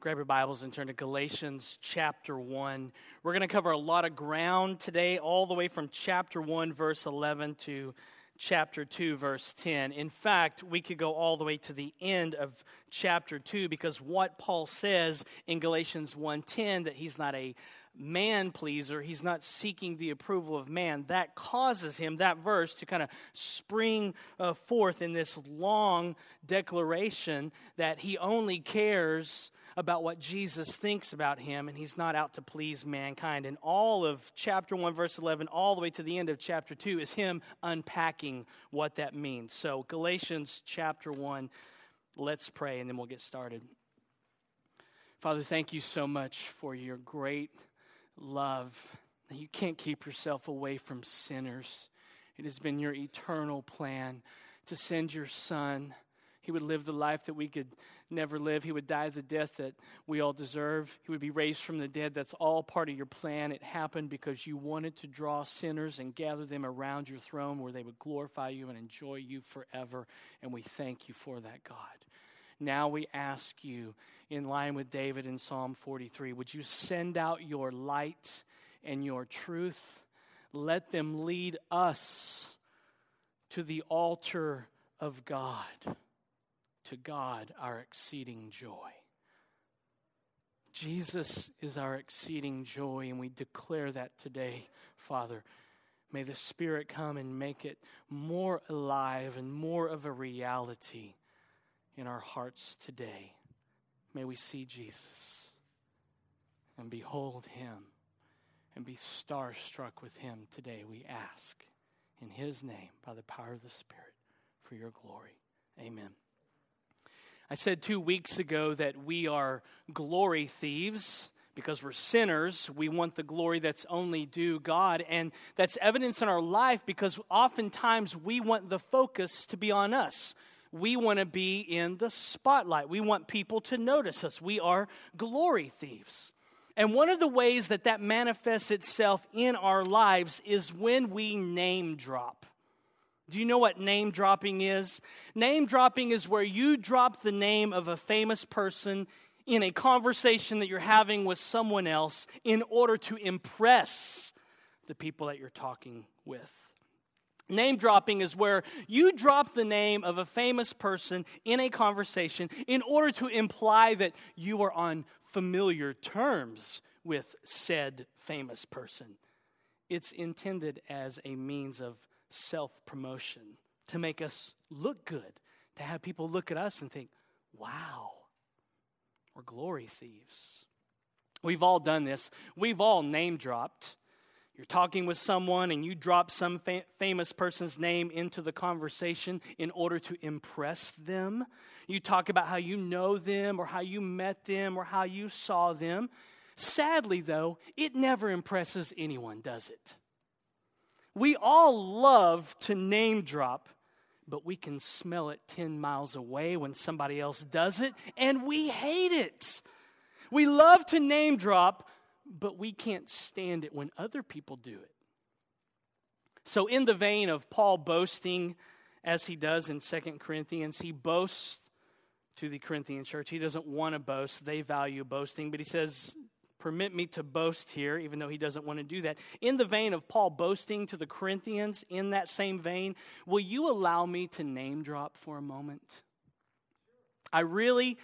Grab your Bibles and turn to Galatians chapter 1. We're going to cover a lot of ground today, all the way from chapter 1, verse 11 to chapter 2, verse 10. In fact, we could go all the way to the end of chapter 2 because what Paul says in Galatians 1:10 that he's not a man pleaser, he's not seeking the approval of man. That causes him, that verse, to kind of spring uh, forth in this long declaration that he only cares about what Jesus thinks about him, and he's not out to please mankind. And all of chapter 1, verse 11, all the way to the end of chapter 2, is him unpacking what that means. So, Galatians chapter 1, let's pray, and then we'll get started. Father, thank you so much for your great love. You can't keep yourself away from sinners. It has been your eternal plan to send your son. He would live the life that we could never live. He would die the death that we all deserve. He would be raised from the dead. That's all part of your plan. It happened because you wanted to draw sinners and gather them around your throne where they would glorify you and enjoy you forever. And we thank you for that, God. Now we ask you, in line with David in Psalm 43, would you send out your light and your truth? Let them lead us to the altar of God to God our exceeding joy. Jesus is our exceeding joy, and we declare that today, Father. May the Spirit come and make it more alive and more of a reality in our hearts today. May we see Jesus and behold Him and be starstruck with Him today, we ask. In His name, by the power of the Spirit, for your glory. Amen. I said two weeks ago that we are glory thieves because we're sinners. We want the glory that's only due God. And that's evidence in our life because oftentimes we want the focus to be on us. We want to be in the spotlight. We want people to notice us. We are glory thieves. And one of the ways that that manifests itself in our lives is when we name drop. Do you know what name dropping is? Name dropping is where you drop the name of a famous person in a conversation that you're having with someone else in order to impress the people that you're talking with. Name dropping is where you drop the name of a famous person in a conversation in order to imply that you are on familiar terms with said famous person. It's intended as a means of self promotion, to make us look good, to have people look at us and think, wow, we're glory thieves. We've all done this. We've all name dropped. You're talking with someone and you drop some fa- famous person's name into the conversation in order to impress them. You talk about how you know them or how you met them or how you saw them. Sadly, though, it never impresses anyone, does it? We all love to name drop, but we can smell it 10 miles away when somebody else does it, and we hate it. We love to name drop, but we can't stand it when other people do it. So, in the vein of Paul boasting, as he does in Second Corinthians, he boasts to the Corinthian church. He doesn't want to boast, they value boasting, but he says, permit me to boast here, even though he doesn't want to do that. In the vein of Paul boasting to the Corinthians, in that same vein, will you allow me to name drop for a moment? I really,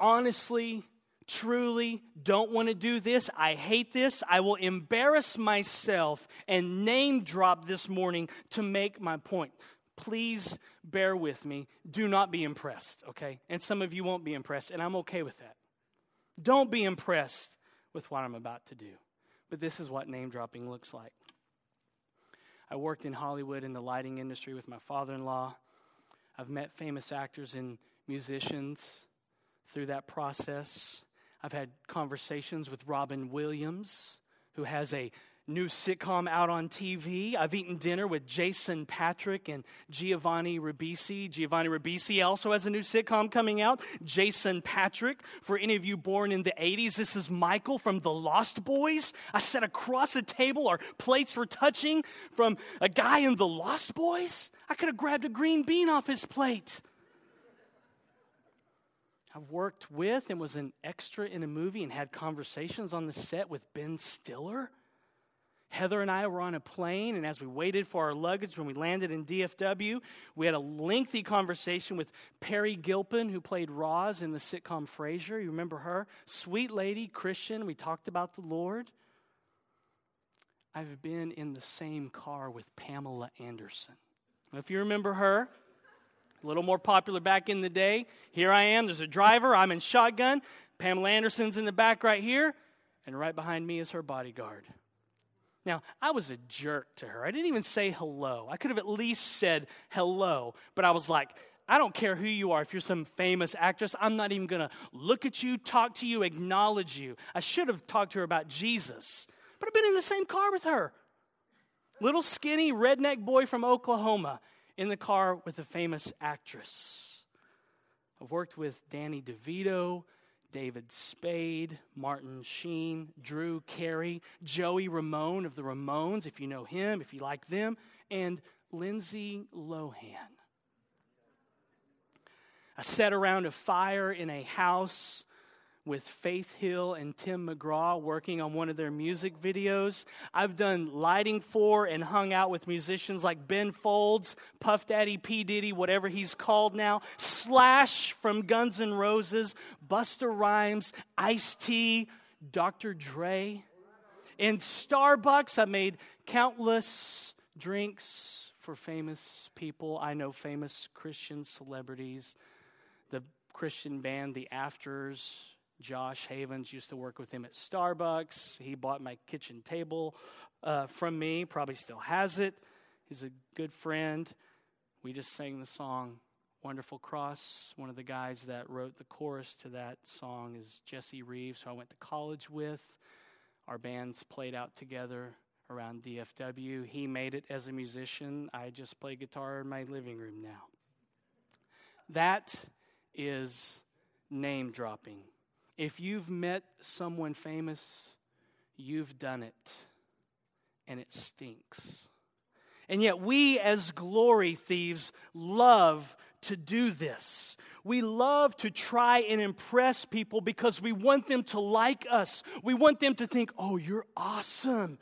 honestly, truly don't want to do this. I hate this. I will embarrass myself and name drop this morning to make my point. Please bear with me. Do not be impressed, okay? And some of you won't be impressed, and I'm okay with that. Don't be impressed with what I'm about to do. But this is what name dropping looks like. I worked in Hollywood in the lighting industry with my father in law. I've met famous actors and musicians through that process. I've had conversations with Robin Williams, who has a new sitcom out on TV. I've eaten dinner with Jason Patric and Giovanni Ribisi. Giovanni Ribisi also has a new sitcom coming out. Jason Patric. for any of you born in the 80s, this is Michael from The Lost Boys. I sat across a table, our plates were touching from a guy in The Lost Boys. I could have grabbed a green bean off his plate. I've worked with and was an extra in a movie and had conversations on the set with Ben Stiller. Heather and I were on a plane, and as we waited for our luggage when we landed in DFW, we had a lengthy conversation with Peri Gilpin, who played Roz in the sitcom Frasier. You remember her? Sweet lady, Christian. We talked about the Lord. I've been in the same car with Pamela Anderson. If you remember her, a little more popular back in the day. Here I am, there's a driver, I'm in shotgun. Pamela Anderson's in the back right here, and right behind me is her bodyguard. Now, I was a jerk to her. I didn't even say hello. I could have at least said hello, but I was like, I don't care who you are. If you're some famous actress, I'm not even going to look at you, talk to you, acknowledge you. I should have talked to her about Jesus, but I've been in the same car with her. Little skinny redneck boy from Oklahoma in the car with a famous actress. I've worked with Danny DeVito, David Spade, Martin Sheen, Drew Carey, Joey Ramone of the Ramones, if you know him, if you like them, and Lindsay Lohan. I sat around a fire in a house with Faith Hill and Tim McGraw working on one of their music videos. I've done lighting for and hung out with musicians like Ben Folds, Puff Daddy, P. Diddy, whatever he's called now, Slash from Guns N' Roses, Busta Rhymes, Ice T, Dr. Dre. In Starbucks, I made countless drinks for famous people. I know famous Christian celebrities. The Christian band, The Afters, Josh Havens used to work with him at Starbucks. He bought my kitchen table uh, from me, probably still has it. He's a good friend. We just sang the song Wonderful Cross. One of the guys that wrote the chorus to that song is Jesse Reeves, who I went to college with. Our bands played out together around DFW. He made it as a musician. I just play guitar in my living room now. That is name dropping. If you've met someone famous, you've done it, and it stinks. And yet, we as glory thieves love to do this. We love to try and impress people because we want them to like us. We want them to think, oh, you're awesome.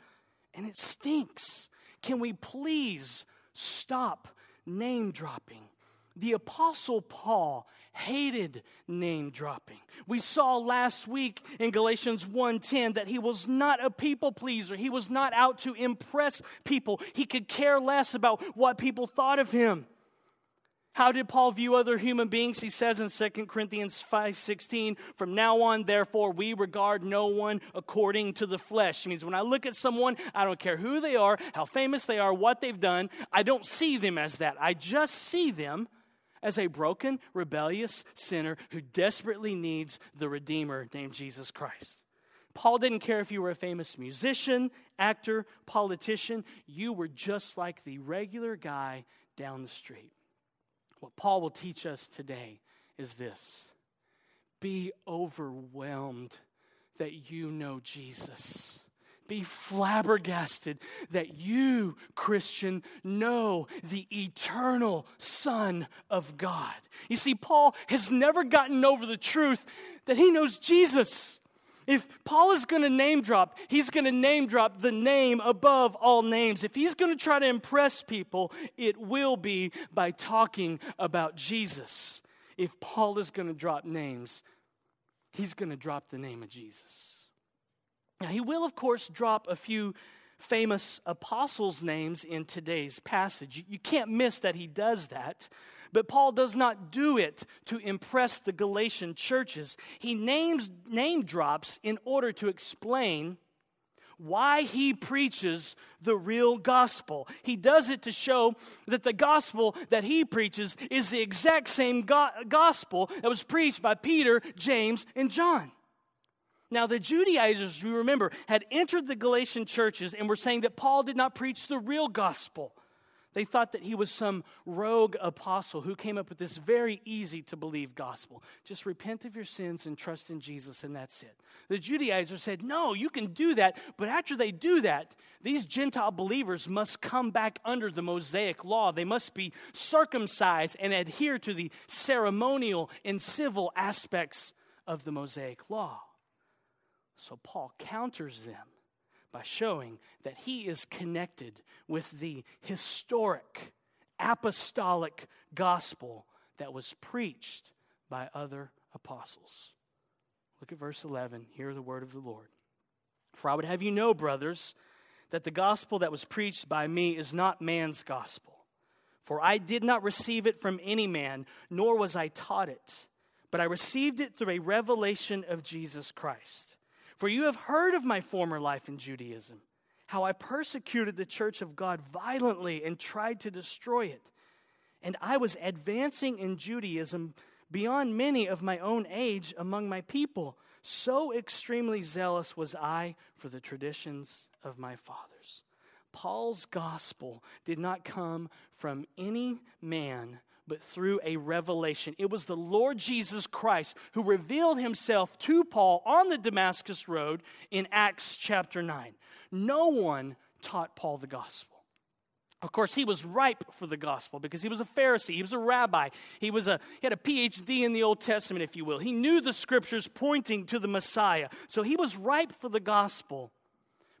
And it stinks. Can we please stop name dropping? The Apostle Paul hated name dropping. We saw last week in Galatians 1:10 that he was not a people pleaser. He was not out to impress people. He could care less about what people thought of him. How did Paul view other human beings? He says in 2 Corinthians 5:16, "From now on therefore we regard no one according to the flesh." It means when I look at someone, I don't care who they are, how famous they are, what they've done, I don't see them as that. I just see them as a broken, rebellious sinner who desperately needs the Redeemer named Jesus Christ. Paul didn't care if you were a famous musician, actor, politician, you were just like the regular guy down the street. What Paul will teach us today is this be overwhelmed that you know Jesus be flabbergasted that you, Christian, know the eternal Son of God. You see, Paul has never gotten over the truth that he knows Jesus. If Paul is going to name drop, he's going to name drop the name above all names. If he's going to try to impress people, it will be by talking about Jesus. If Paul is going to drop names, he's going to drop the name of Jesus. Now, he will, of course, drop a few famous apostles' names in today's passage. You can't miss that he does that. But Paul does not do it to impress the Galatian churches. He names name drops in order to explain why he preaches the real gospel. He does it to show that the gospel that he preaches is the exact same go- gospel that was preached by Peter, James, and John. Now, the Judaizers, you remember, had entered the Galatian churches and were saying that Paul did not preach the real gospel. They thought that he was some rogue apostle who came up with this very easy to believe gospel. Just repent of your sins and trust in Jesus, and that's it. The Judaizers said, No, you can do that, but after they do that, these Gentile believers must come back under the Mosaic law. They must be circumcised and adhere to the ceremonial and civil aspects of the Mosaic law. So Paul counters them by showing that he is connected with the historic apostolic gospel that was preached by other apostles. Look at verse 11. Hear the word of the Lord. For I would have you know, brothers, that the gospel that was preached by me is not man's gospel. For I did not receive it from any man, nor was I taught it, but I received it through a revelation of Jesus Christ. For you have heard of my former life in Judaism, how I persecuted the church of God violently and tried to destroy it. And I was advancing in Judaism beyond many of my own age among my people. So extremely zealous was I for the traditions of my fathers. Paul's gospel did not come from any man but through a revelation. It was the Lord Jesus Christ who revealed himself to Paul on the Damascus Road in Acts chapter 9. No one taught Paul the gospel. Of course, he was ripe for the gospel because he was a Pharisee. He was a rabbi. He, was a, he had a PhD in the Old Testament, if you will. He knew the scriptures pointing to the Messiah. So he was ripe for the gospel.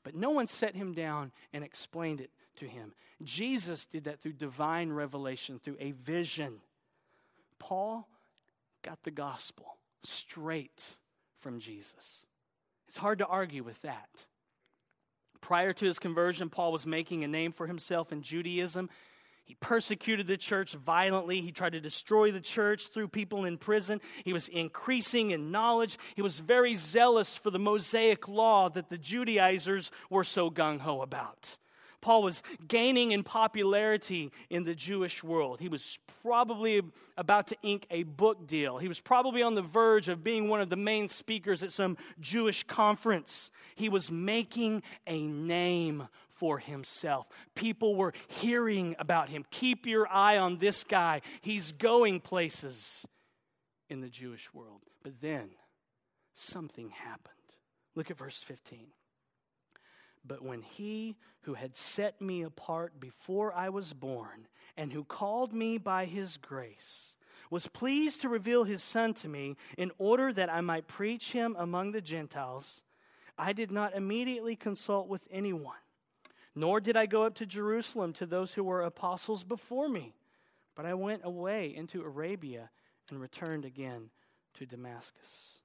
But no one set him down and explained it to him. Jesus did that through divine revelation, through a vision. Paul got the gospel straight from Jesus. It's hard to argue with that. Prior to his conversion, Paul was making a name for himself in Judaism. He persecuted the church violently. He tried to destroy the church through people in prison. He was increasing in knowledge. He was very zealous for the Mosaic law that the Judaizers were so gung ho about. Paul was gaining in popularity in the Jewish world. He was probably about to ink a book deal. He was probably on the verge of being one of the main speakers at some Jewish conference. He was making a name for himself. People were hearing about him. Keep your eye on this guy. He's going places in the Jewish world. But then something happened. Look at verse 15. But when he who had set me apart before I was born, and who called me by his grace, was pleased to reveal his Son to me in order that I might preach him among the Gentiles, I did not immediately consult with anyone, nor did I go up to Jerusalem to those who were apostles before me, but I went away into Arabia and returned again to Damascus.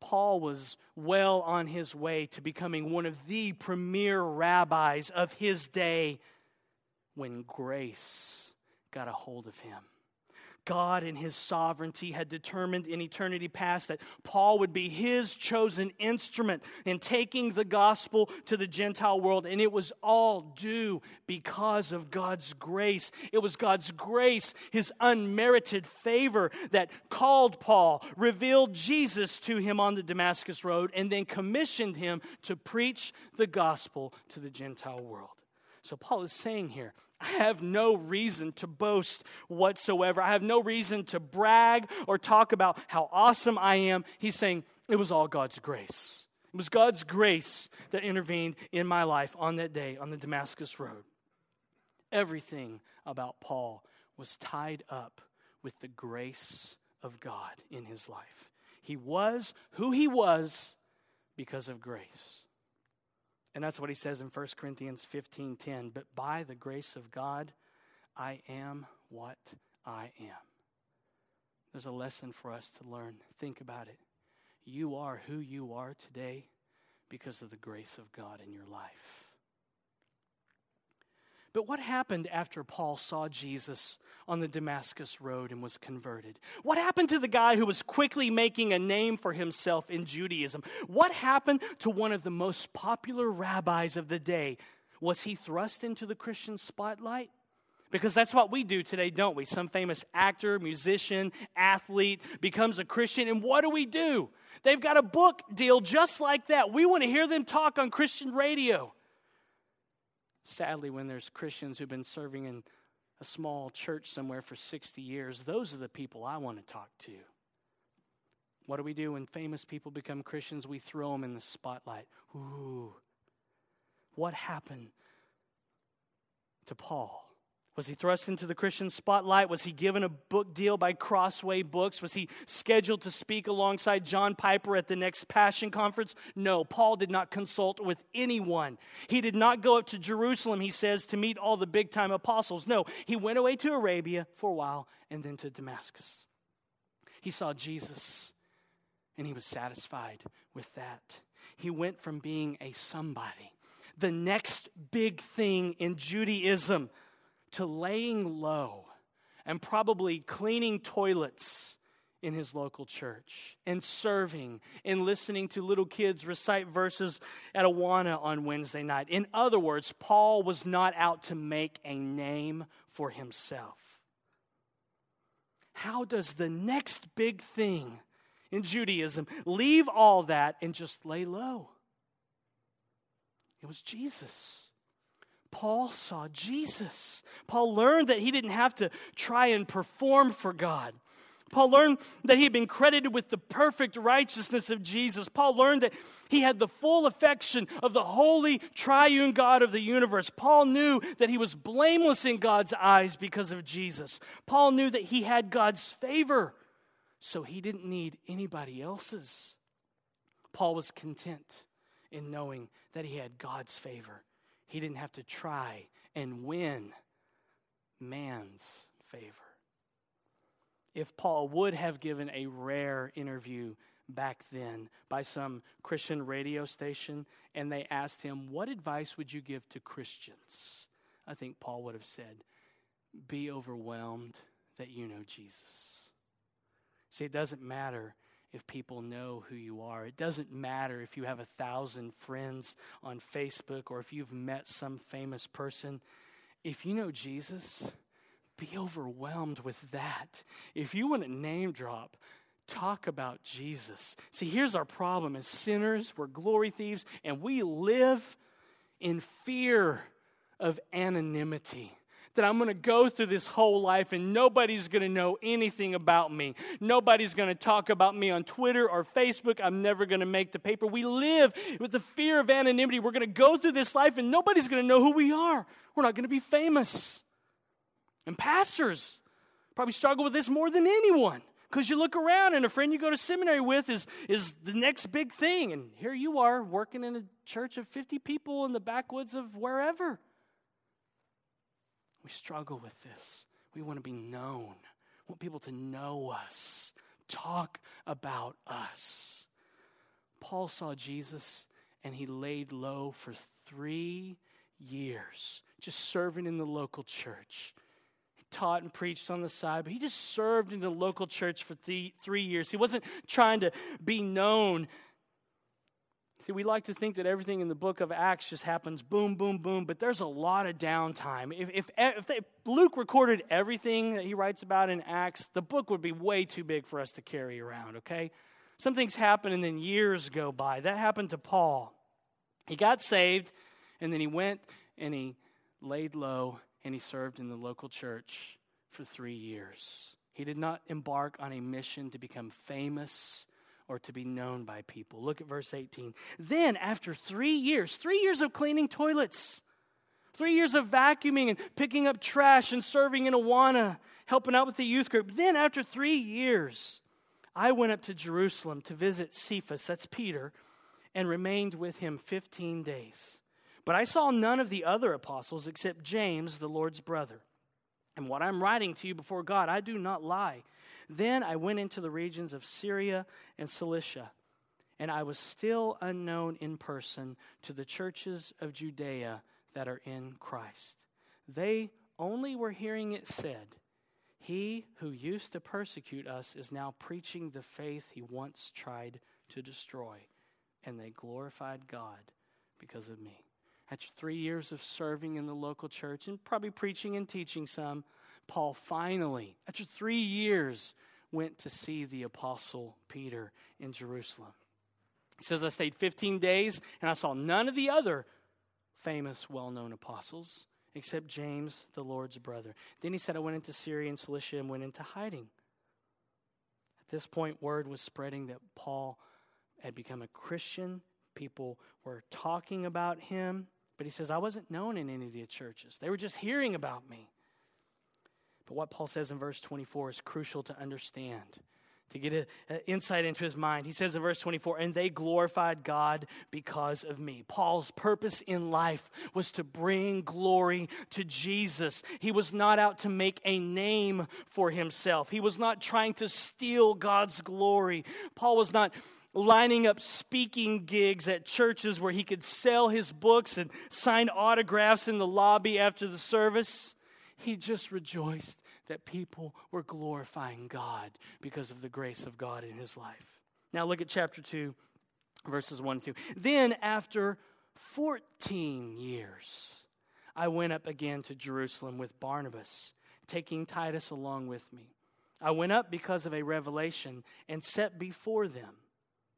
Paul was well on his way to becoming one of the premier rabbis of his day when grace got a hold of him. God, in his sovereignty, had determined in eternity past that Paul would be his chosen instrument in taking the gospel to the Gentile world. And it was all due because of God's grace. It was God's grace, his unmerited favor, that called Paul, revealed Jesus to him on the Damascus Road, and then commissioned him to preach the gospel to the Gentile world. So Paul is saying here, I have no reason to boast whatsoever. I have no reason to brag or talk about how awesome I am. He's saying it was all God's grace. It was God's grace that intervened in my life on that day on the Damascus Road. Everything about Paul was tied up with the grace of God in his life. He was who he was because of grace. And that's what he says in 1 Corinthians 15:10, but by the grace of God I am what I am. There's a lesson for us to learn. Think about it. You are who you are today because of the grace of God in your life. But what happened after Paul saw Jesus on the Damascus Road and was converted? What happened to the guy who was quickly making a name for himself in Judaism? What happened to one of the most popular rabbis of the day? Was he thrust into the Christian spotlight? Because that's what we do today, don't we? Some famous actor, musician, athlete becomes a Christian, and what do we do? They've got a book deal just like that. We want to hear them talk on Christian radio sadly, when there's Christians who've been serving in a small church somewhere for 60 years, those are the people I want to talk to. What do we do when famous people become Christians? We throw them in the spotlight. Ooh. What happened to Paul? Was he thrust into the Christian spotlight? Was he given a book deal by Crossway Books? Was he scheduled to speak alongside John Piper at the next Passion Conference? No, Paul did not consult with anyone. He did not go up to Jerusalem, he says, to meet all the big time apostles. No, he went away to Arabia for a while and then to Damascus. He saw Jesus and he was satisfied with that. He went from being a somebody, the next big thing in Judaism to laying low and probably cleaning toilets in his local church and serving and listening to little kids recite verses at Awana on Wednesday night. In other words, Paul was not out to make a name for himself. How does the next big thing in Judaism leave all that and just lay low? It was Jesus. Paul saw Jesus. Paul learned that he didn't have to try and perform for God. Paul learned that he had been credited with the perfect righteousness of Jesus. Paul learned that he had the full affection of the holy triune God of the universe. Paul knew that he was blameless in God's eyes because of Jesus. Paul knew that he had God's favor, so he didn't need anybody else's. Paul was content in knowing that he had God's favor he didn't have to try and win man's favor. If Paul would have given a rare interview back then by some Christian radio station and they asked him, What advice would you give to Christians? I think Paul would have said, Be overwhelmed that you know Jesus. See, it doesn't matter if people know who you are. It doesn't matter if you have a thousand friends on Facebook or if you've met some famous person. If you know Jesus, be overwhelmed with that. If you want to name drop, talk about Jesus. See, here's our problem as sinners, we're glory thieves, and we live in fear of anonymity that I'm going to go through this whole life and nobody's going to know anything about me. Nobody's going to talk about me on Twitter or Facebook. I'm never going to make the paper. We live with the fear of anonymity. We're going to go through this life and nobody's going to know who we are. We're not going to be famous. And pastors probably struggle with this more than anyone because you look around and a friend you go to seminary with is, is the next big thing. And here you are working in a church of 50 people in the backwoods of wherever. We struggle with this. We want to be known, we want people to know us, talk about us. Paul saw Jesus and he laid low for three years, just serving in the local church. He taught and preached on the side, but he just served in the local church for three, three years. He wasn't trying to be known See, we like to think that everything in the book of Acts just happens boom, boom, boom, but there's a lot of downtime. If, if, if, they, Luke recorded everything that he writes about in Acts, the book would be way too big for us to carry around, okay? Some things happen and then years go by. That happened to Paul. He got saved, and then he went and he laid low and he served in the local church for three years. He did not embark on a mission to become famous or to be known by people. Look at verse 18. Then, after three years, three years of cleaning toilets, three years of vacuuming and picking up trash and serving in Awana, helping out with the youth group, then, after three years, I went up to Jerusalem to visit Cephas, that's Peter, and remained with him 15 days. But I saw none of the other apostles except James, the Lord's brother. And what I'm writing to you before God, I do not lie. Then I went into the regions of Syria and Cilicia, and I was still unknown in person to the churches of Judea that are in Christ. They only were hearing it said, He who used to persecute us is now preaching the faith he once tried to destroy. And they glorified God because of me. After three years of serving in the local church and probably preaching and teaching some, Paul finally, after three years, went to see the apostle Peter in Jerusalem. He says, I stayed 15 days and I saw none of the other famous, well known apostles. except James, the Lord's brother. Then he said, I went into Syria and Cilicia and went into hiding. At this point, word was spreading that Paul had become a Christian. People were talking about him. But he says, I wasn't known in any of the churches. They were just hearing about me. But what Paul says in verse 24 is crucial to understand to get an insight into his mind. He says in verse 24, and they glorified God because of me. Paul's purpose in life was to bring glory to Jesus. He was not out to make a name for himself, he was not trying to steal God's glory. Paul was not lining up speaking gigs at churches where he could sell his books and sign autographs in the lobby after the service. He just rejoiced that people were glorifying God because of the grace of God in his life. Now look at chapter 2, verses 1 and 2. Then, after 14 years, I went up again to Jerusalem with Barnabas, taking Titus along with me. I went up because of a revelation and set before them,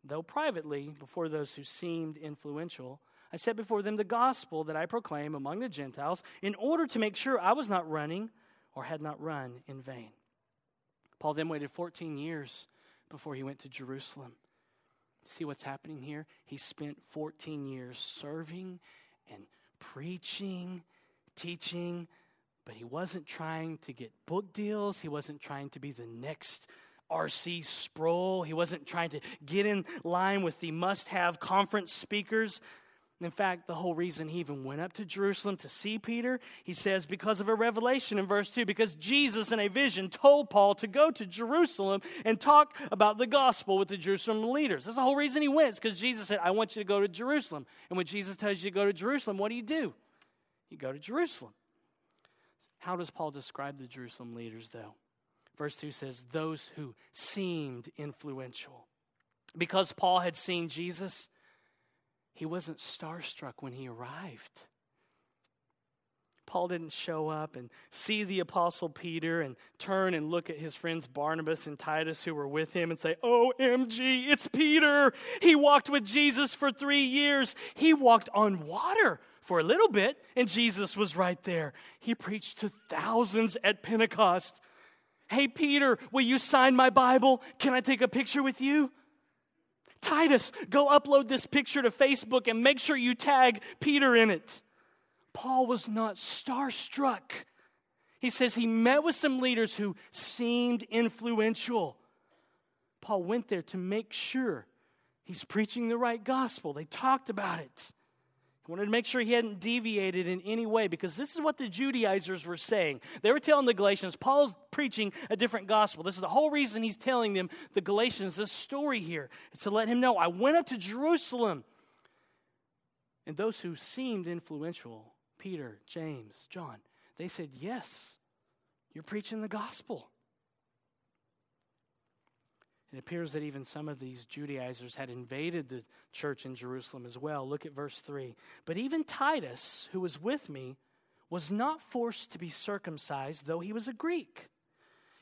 though privately, before those who seemed influential, I set before them the gospel that I proclaim among the Gentiles in order to make sure I was not running or had not run in vain. Paul then waited 14 years before he went to Jerusalem. See what's happening here? He spent 14 years serving and preaching, teaching, but he wasn't trying to get book deals. He wasn't trying to be the next R.C. Sproul. He wasn't trying to get in line with the must have conference speakers. In fact, the whole reason he even went up to Jerusalem to see Peter, he says, because of a revelation in verse 2, because Jesus in a vision told Paul to go to Jerusalem and talk about the gospel with the Jerusalem leaders. That's the whole reason he went, because Jesus said, I want you to go to Jerusalem. And when Jesus tells you to go to Jerusalem, what do you do? You go to Jerusalem. How does Paul describe the Jerusalem leaders, though? Verse 2 says, those who seemed influential. Because Paul had seen Jesus, he wasn't starstruck when he arrived. Paul didn't show up and see the apostle Peter and turn and look at his friends Barnabas and Titus who were with him and say, OMG, it's Peter. He walked with Jesus for three years. He walked on water for a little bit, and Jesus was right there. He preached to thousands at Pentecost. Hey, Peter, will you sign my Bible? Can I take a picture with you? Titus, go upload this picture to Facebook and make sure you tag Peter in it. Paul was not starstruck. He says he met with some leaders who seemed influential. Paul went there to make sure he's preaching the right gospel. They talked about it wanted to make sure he hadn't deviated in any way because this is what the Judaizers were saying. They were telling the Galatians, Paul's preaching a different gospel. This is the whole reason he's telling them, the Galatians, this story here. is to let him know, I went up to Jerusalem. And those who seemed influential, Peter, James, John, they said, Yes, you're preaching the gospel. It appears that even some of these Judaizers had invaded the church in Jerusalem as well. Look at verse 3. But even Titus, who was with me, was not forced to be circumcised, though he was a Greek.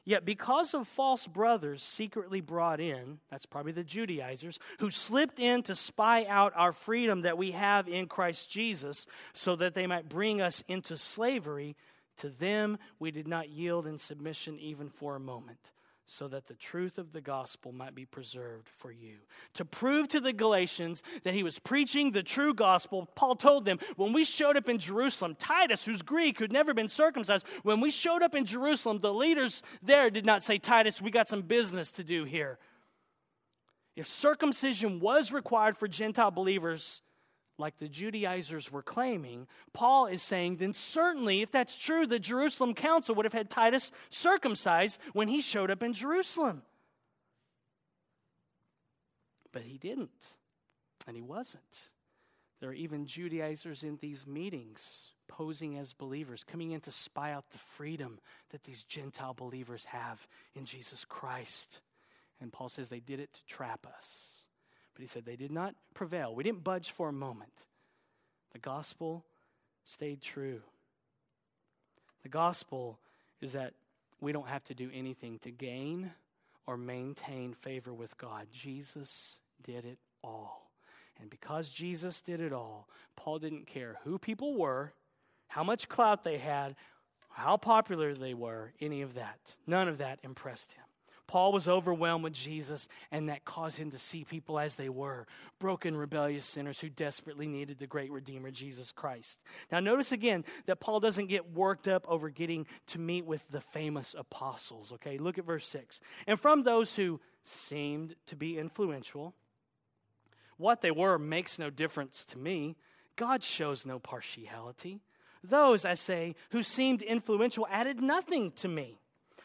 Yet, because of false brothers secretly brought in, that's probably the Judaizers, who slipped in to spy out our freedom that we have in Christ Jesus, so that they might bring us into slavery, to them we did not yield in submission even for a moment so that the truth of the gospel might be preserved for you. To prove to the Galatians that he was preaching the true gospel, Paul told them, when we showed up in Jerusalem, Titus, who's Greek, who'd never been circumcised, when we showed up in Jerusalem, the leaders there did not say, Titus, we got some business to do here. If circumcision was required for Gentile believers, like the Judaizers were claiming, Paul is saying, then certainly, if that's true, the Jerusalem council would have had Titus circumcised when he showed up in Jerusalem. But he didn't, and he wasn't. There are even Judaizers in these meetings posing as believers, coming in to spy out the freedom that these Gentile believers have in Jesus Christ. And Paul says they did it to trap us. But he said they did not prevail. We didn't budge for a moment. The gospel stayed true. The gospel is that we don't have to do anything to gain or maintain favor with God. Jesus did it all. And because Jesus did it all, Paul didn't care who people were, how much clout they had, how popular they were, any of that. None of that impressed him. Paul was overwhelmed with Jesus, and that caused him to see people as they were broken, rebellious sinners who desperately needed the great Redeemer, Jesus Christ. Now, notice again that Paul doesn't get worked up over getting to meet with the famous apostles. Okay, look at verse 6. And from those who seemed to be influential, what they were makes no difference to me. God shows no partiality. Those, I say, who seemed influential added nothing to me.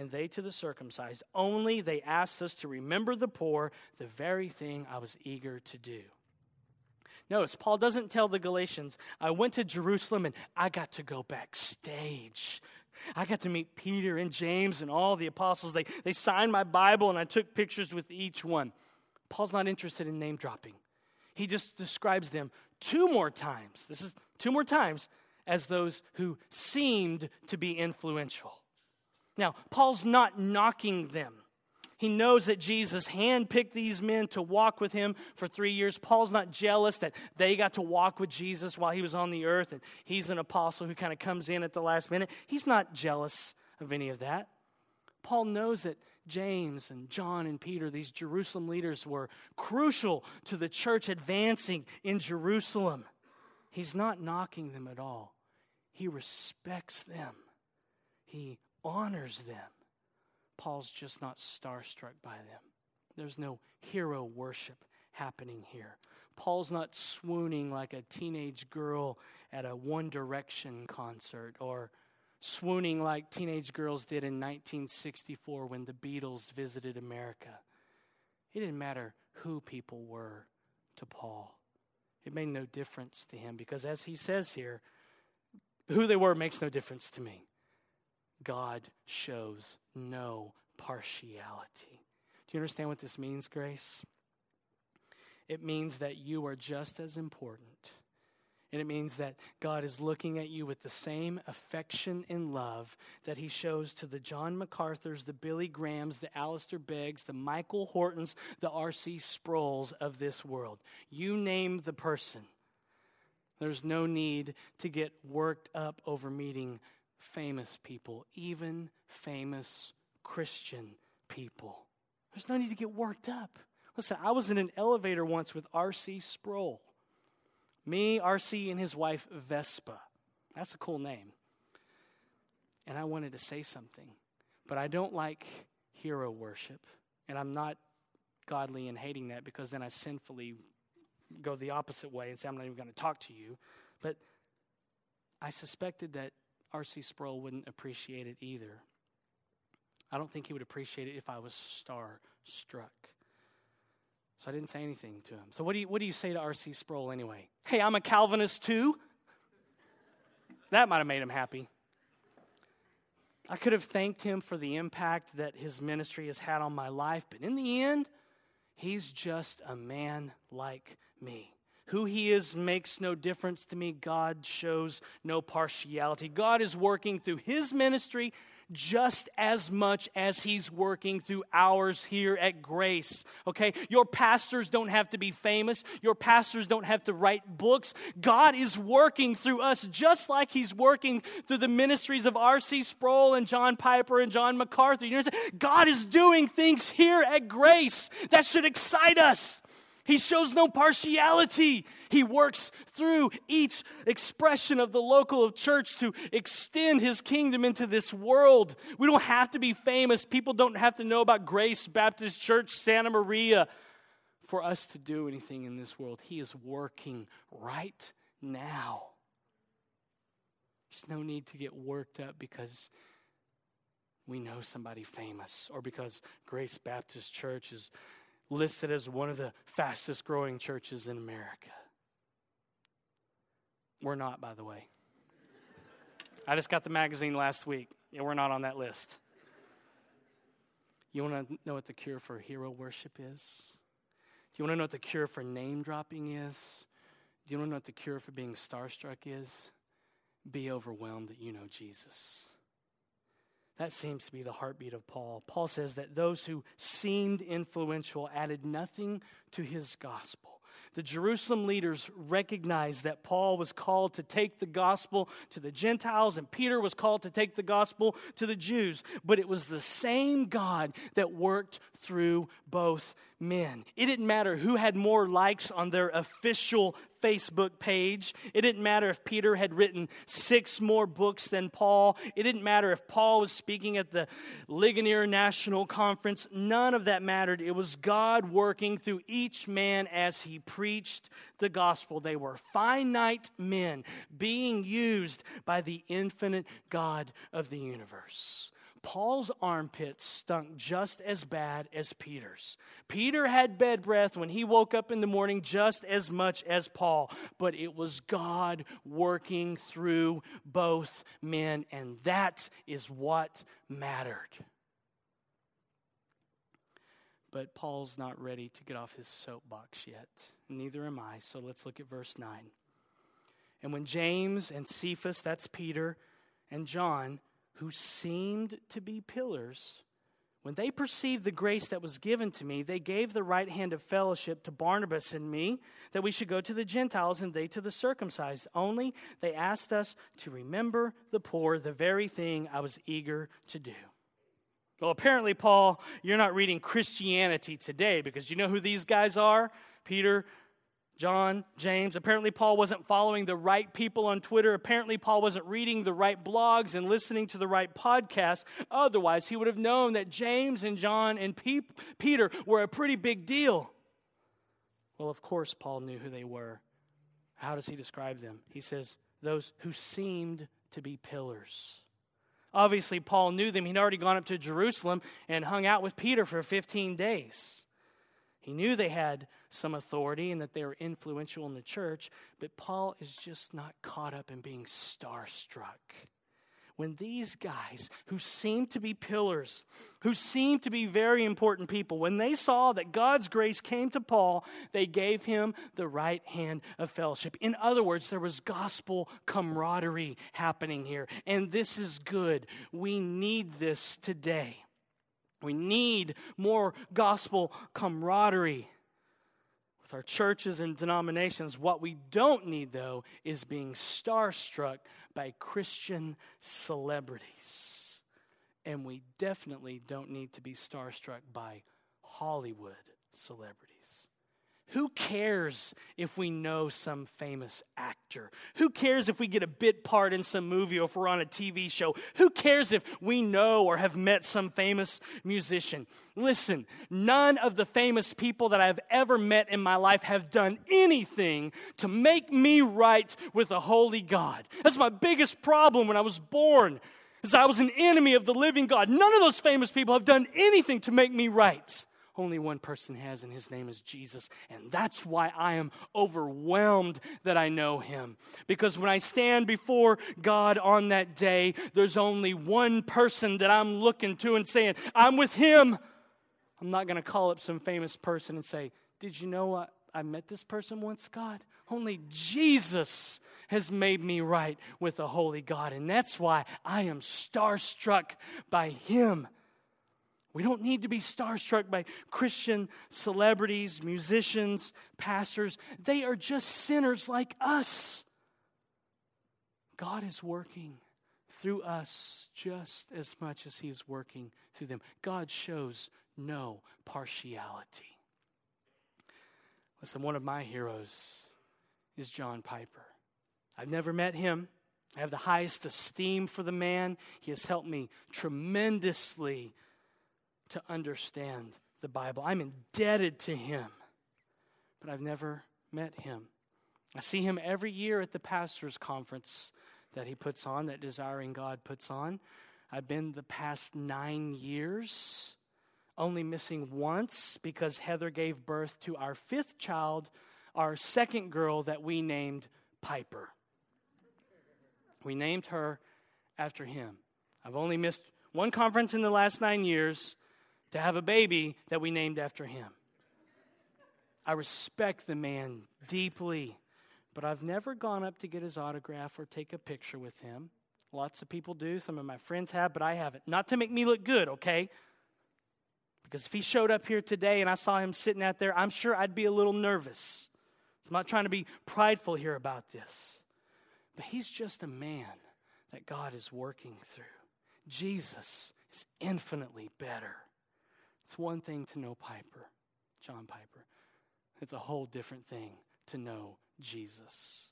and they to the circumcised. Only they asked us to remember the poor, the very thing I was eager to do. Notice, Paul doesn't tell the Galatians, I went to Jerusalem and I got to go backstage. I got to meet Peter and James and all the apostles. They, they signed my Bible and I took pictures with each one. Paul's not interested in name dropping. He just describes them two more times. This is two more times as those who seemed to be influential. Now, Paul's not knocking them. He knows that Jesus handpicked these men to walk with him for three years. Paul's not jealous that they got to walk with Jesus while he was on the earth and he's an apostle who kind of comes in at the last minute. He's not jealous of any of that. Paul knows that James and John and Peter, these Jerusalem leaders, were crucial to the church advancing in Jerusalem. He's not knocking them at all, he respects them, he honors them. Paul's just not starstruck by them. There's no hero worship happening here. Paul's not swooning like a teenage girl at a One Direction concert or swooning like teenage girls did in 1964 when the Beatles visited America. It didn't matter who people were to Paul, it made no difference to him because, as he says here, who they were makes no difference to me. God shows no partiality. Do you understand what this means, Grace? It means that you are just as important. And it means that God is looking at you with the same affection and love that He shows to the John MacArthurs, the Billy Grahams, the Alistair Beggs, the Michael Hortons, the R.C. Sproul's of this world. You name the person. There's no need to get worked up over meeting famous people, even famous Christian people. There's no need to get worked up. Listen, I was in an elevator once with R.C. Sproul. Me, R.C., and his wife, Vesta. That's a cool name. And I wanted to say something, but I don't like hero worship. And I'm not godly in hating that because then I sinfully go the opposite way and say, I'm not even going to talk to you. But I suspected that R.C. Sproul wouldn't appreciate it either. I don't think he would appreciate it if I was star struck. So I didn't say anything to him. So what do you, what do you say to R.C. Sproul anyway? Hey, I'm a Calvinist too. That might have made him happy. I could have thanked him for the impact that his ministry has had on my life, but in the end, he's just a man like me. Who he is makes no difference to me. God shows no partiality. God is working through his ministry just as much as he's working through ours here at Grace. Okay? Your pastors don't have to be famous. Your pastors don't have to write books. God is working through us just like he's working through the ministries of R.C. Sproul and John Piper and John MacArthur. You know, God is doing things here at Grace that should excite us. He shows no partiality. He works through each expression of the local of church to extend his kingdom into this world. We don't have to be famous. People don't have to know about Grace Baptist Church, Santa Maria, for us to do anything in this world. He is working right now. There's no need to get worked up because we know somebody famous or because Grace Baptist Church is listed as one of the fastest growing churches in America. We're not, by the way. I just got the magazine last week. Yeah, we're not on that list. You want to know what the cure for hero worship is? Do you want to know what the cure for name dropping is? Do you want to know what the cure for being starstruck is? Be overwhelmed that you know Jesus. That seems to be the heartbeat of Paul. Paul says that those who seemed influential added nothing to his gospel. The Jerusalem leaders recognized that Paul was called to take the gospel to the Gentiles and Peter was called to take the gospel to the Jews. But it was the same God that worked through both men. It didn't matter who had more likes on their official Facebook page. It didn't matter if Peter had written six more books than Paul. It didn't matter if Paul was speaking at the Ligonier National Conference. None of that mattered. It was God working through each man as he preached the gospel. They were finite men being used by the infinite God of the universe. Paul's armpits stunk just as bad as Peter's. Peter had bed breath when he woke up in the morning just as much as Paul, but it was God working through both men, and that is what mattered. But Paul's not ready to get off his soapbox yet. Neither am I. So let's look at verse 9. And when James and Cephas, that's Peter, and John, who seemed to be pillars, when they perceived the grace that was given to me, they gave the right hand of fellowship to Barnabas and me that we should go to the Gentiles and they to the circumcised. Only they asked us to remember the poor, the very thing I was eager to do. Well, apparently, Paul, you're not reading Christianity today because you know who these guys are? Peter, John, James. Apparently, Paul wasn't following the right people on Twitter. Apparently, Paul wasn't reading the right blogs and listening to the right podcasts. Otherwise, he would have known that James and John and Pe- Peter were a pretty big deal. Well, of course, Paul knew who they were. How does he describe them? He says, those who seemed to be pillars. Obviously, Paul knew them. He'd already gone up to Jerusalem and hung out with Peter for 15 days. He knew they had some authority and that they were influential in the church, but Paul is just not caught up in being starstruck. When these guys, who seem to be pillars, who seem to be very important people, when they saw that God's grace came to Paul, they gave him the right hand of fellowship. In other words, there was gospel camaraderie happening here. And this is good. We need this today. We need more gospel camaraderie with our churches and denominations. What we don't need, though, is being starstruck by Christian celebrities. And we definitely don't need to be starstruck by Hollywood celebrities. Who cares if we know some famous actor? Who cares if we get a bit part in some movie or if we're on a TV show? Who cares if we know or have met some famous musician? Listen, none of the famous people that I've ever met in my life have done anything to make me right with a holy God. That's my biggest problem when I was born. Is I was an enemy of the living God. None of those famous people have done anything to make me right only one person has, and his name is Jesus. And that's why I am overwhelmed that I know him. Because when I stand before God on that day, there's only one person that I'm looking to and saying, I'm with him. I'm not going to call up some famous person and say, Did you know what? I met this person once, God? Only Jesus has made me right with the holy God. And that's why I am starstruck by him. We don't need to be starstruck by Christian celebrities, musicians, pastors. They are just sinners like us. God is working through us just as much as He is working through them. God shows no partiality. Listen, one of my heroes is John Piper. I've never met him. I have the highest esteem for the man. He has helped me tremendously to understand the Bible. I'm indebted to him, but I've never met him. I see him every year at the pastor's conference that he puts on, that Desiring God puts on. I've been the past nine years, only missing once because Heather gave birth to our fifth child, our second girl that we named Piper. We named her after him. I've only missed one conference in the last nine years to have a baby that we named after him. I respect the man deeply, but I've never gone up to get his autograph or take a picture with him. Lots of people do. Some of my friends have, but I haven't. Not to make me look good, okay? Because if he showed up here today and I saw him sitting out there, I'm sure I'd be a little nervous. I'm not trying to be prideful here about this. But he's just a man that God is working through. Jesus is infinitely better. It's one thing to know Piper, John Piper. It's a whole different thing to know Jesus.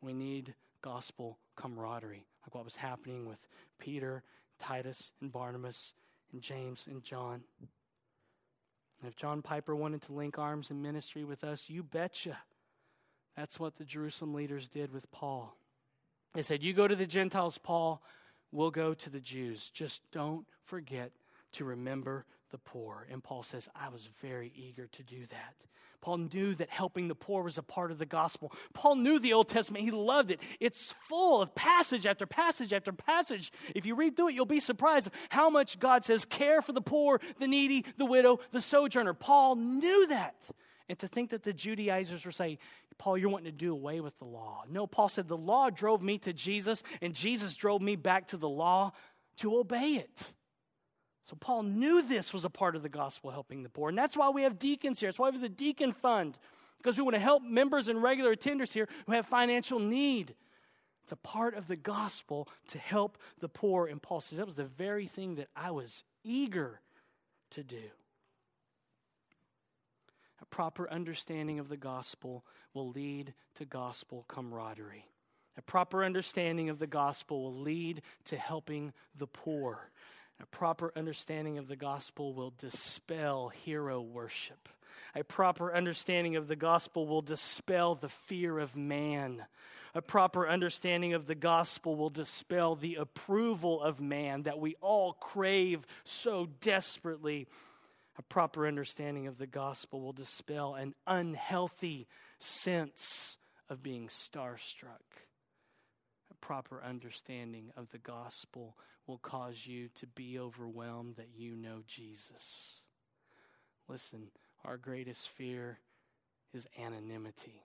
We need gospel camaraderie, like what was happening with Peter, Titus, and Barnabas, and James and John. And if John Piper wanted to link arms in ministry with us, you betcha. That's what the Jerusalem leaders did with Paul. They said, You go to the Gentiles, Paul, we'll go to the Jews. Just don't forget to remember the poor. And Paul says, I was very eager to do that. Paul knew that helping the poor was a part of the gospel. Paul knew the Old Testament. He loved it. It's full of passage after passage after passage. If you read through it, you'll be surprised how much God says, care for the poor, the needy, the widow, the sojourner. Paul knew that. And to think that the Judaizers were saying, Paul, you're wanting to do away with the law. No, Paul said, the law drove me to Jesus, and Jesus drove me back to the law to obey it. So Paul knew this was a part of the gospel helping the poor. And that's why we have deacons here. That's why we have the deacon fund, because we want to help members and regular attenders here who have financial need. It's a part of the gospel to help the poor. And Paul says that was the very thing that I was eager to do. A proper understanding of the gospel will lead to gospel camaraderie. A proper understanding of the gospel will lead to helping the poor. A proper understanding of the gospel will dispel hero worship. A proper understanding of the gospel will dispel the fear of man. A proper understanding of the gospel will dispel the approval of man that we all crave so desperately. A proper understanding of the gospel will dispel an unhealthy sense of being starstruck. A proper understanding of the gospel will cause you to be overwhelmed that you know Jesus. Listen, our greatest fear is anonymity.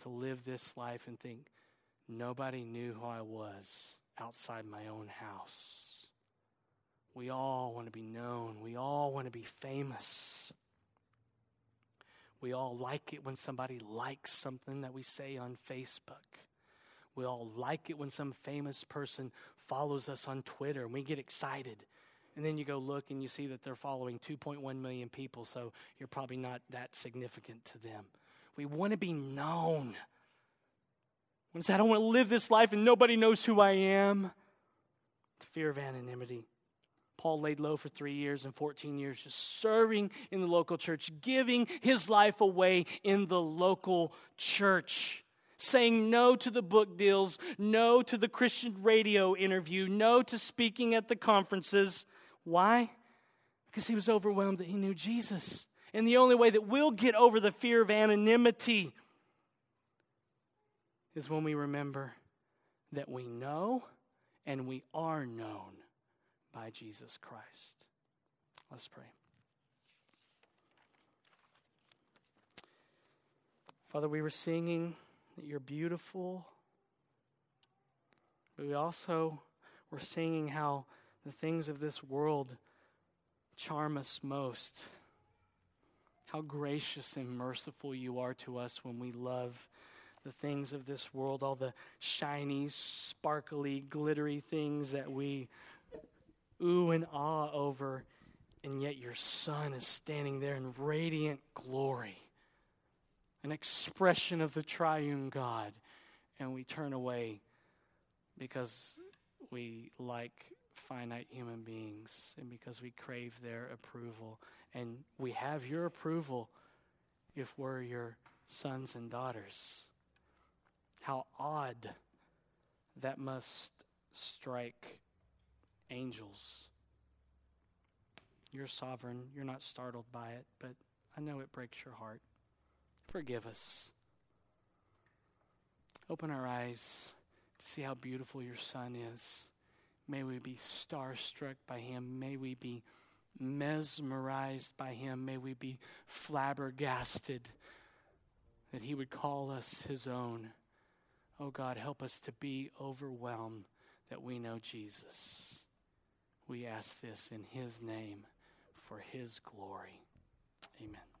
To live this life and think, nobody knew who I was outside my own house. We all want to be known. We all want to be famous. We all like it when somebody likes something that we say on Facebook. We all like it when some famous person follows us on Twitter and we get excited. And then you go look and you see that they're following 2.1 million people, so you're probably not that significant to them. We want to be known. When say, I don't want to live this life and nobody knows who I am. The fear of anonymity. Paul laid low for three years and 14 years, just serving in the local church, giving his life away in the local church saying no to the book deals, no to the Christian radio interview, no to speaking at the conferences. Why? Because he was overwhelmed that he knew Jesus. And the only way that we'll get over the fear of anonymity is when we remember that we know and we are known by Jesus Christ. Let's pray. Father, we were singing that you're beautiful. But we also were singing how the things of this world charm us most. How gracious and merciful you are to us when we love the things of this world, all the shiny, sparkly, glittery things that we ooh and ah over, and yet your Son is standing there in radiant glory an expression of the triune God, and we turn away because we like finite human beings and because we crave their approval. And we have your approval if we're your sons and daughters. How odd that must strike angels. You're sovereign, you're not startled by it, but I know it breaks your heart. Forgive us. Open our eyes to see how beautiful your son is. May we be starstruck by him. May we be mesmerized by him. May we be flabbergasted that he would call us his own. Oh God, help us to be overwhelmed that we know Jesus. We ask this in his name for his glory. Amen.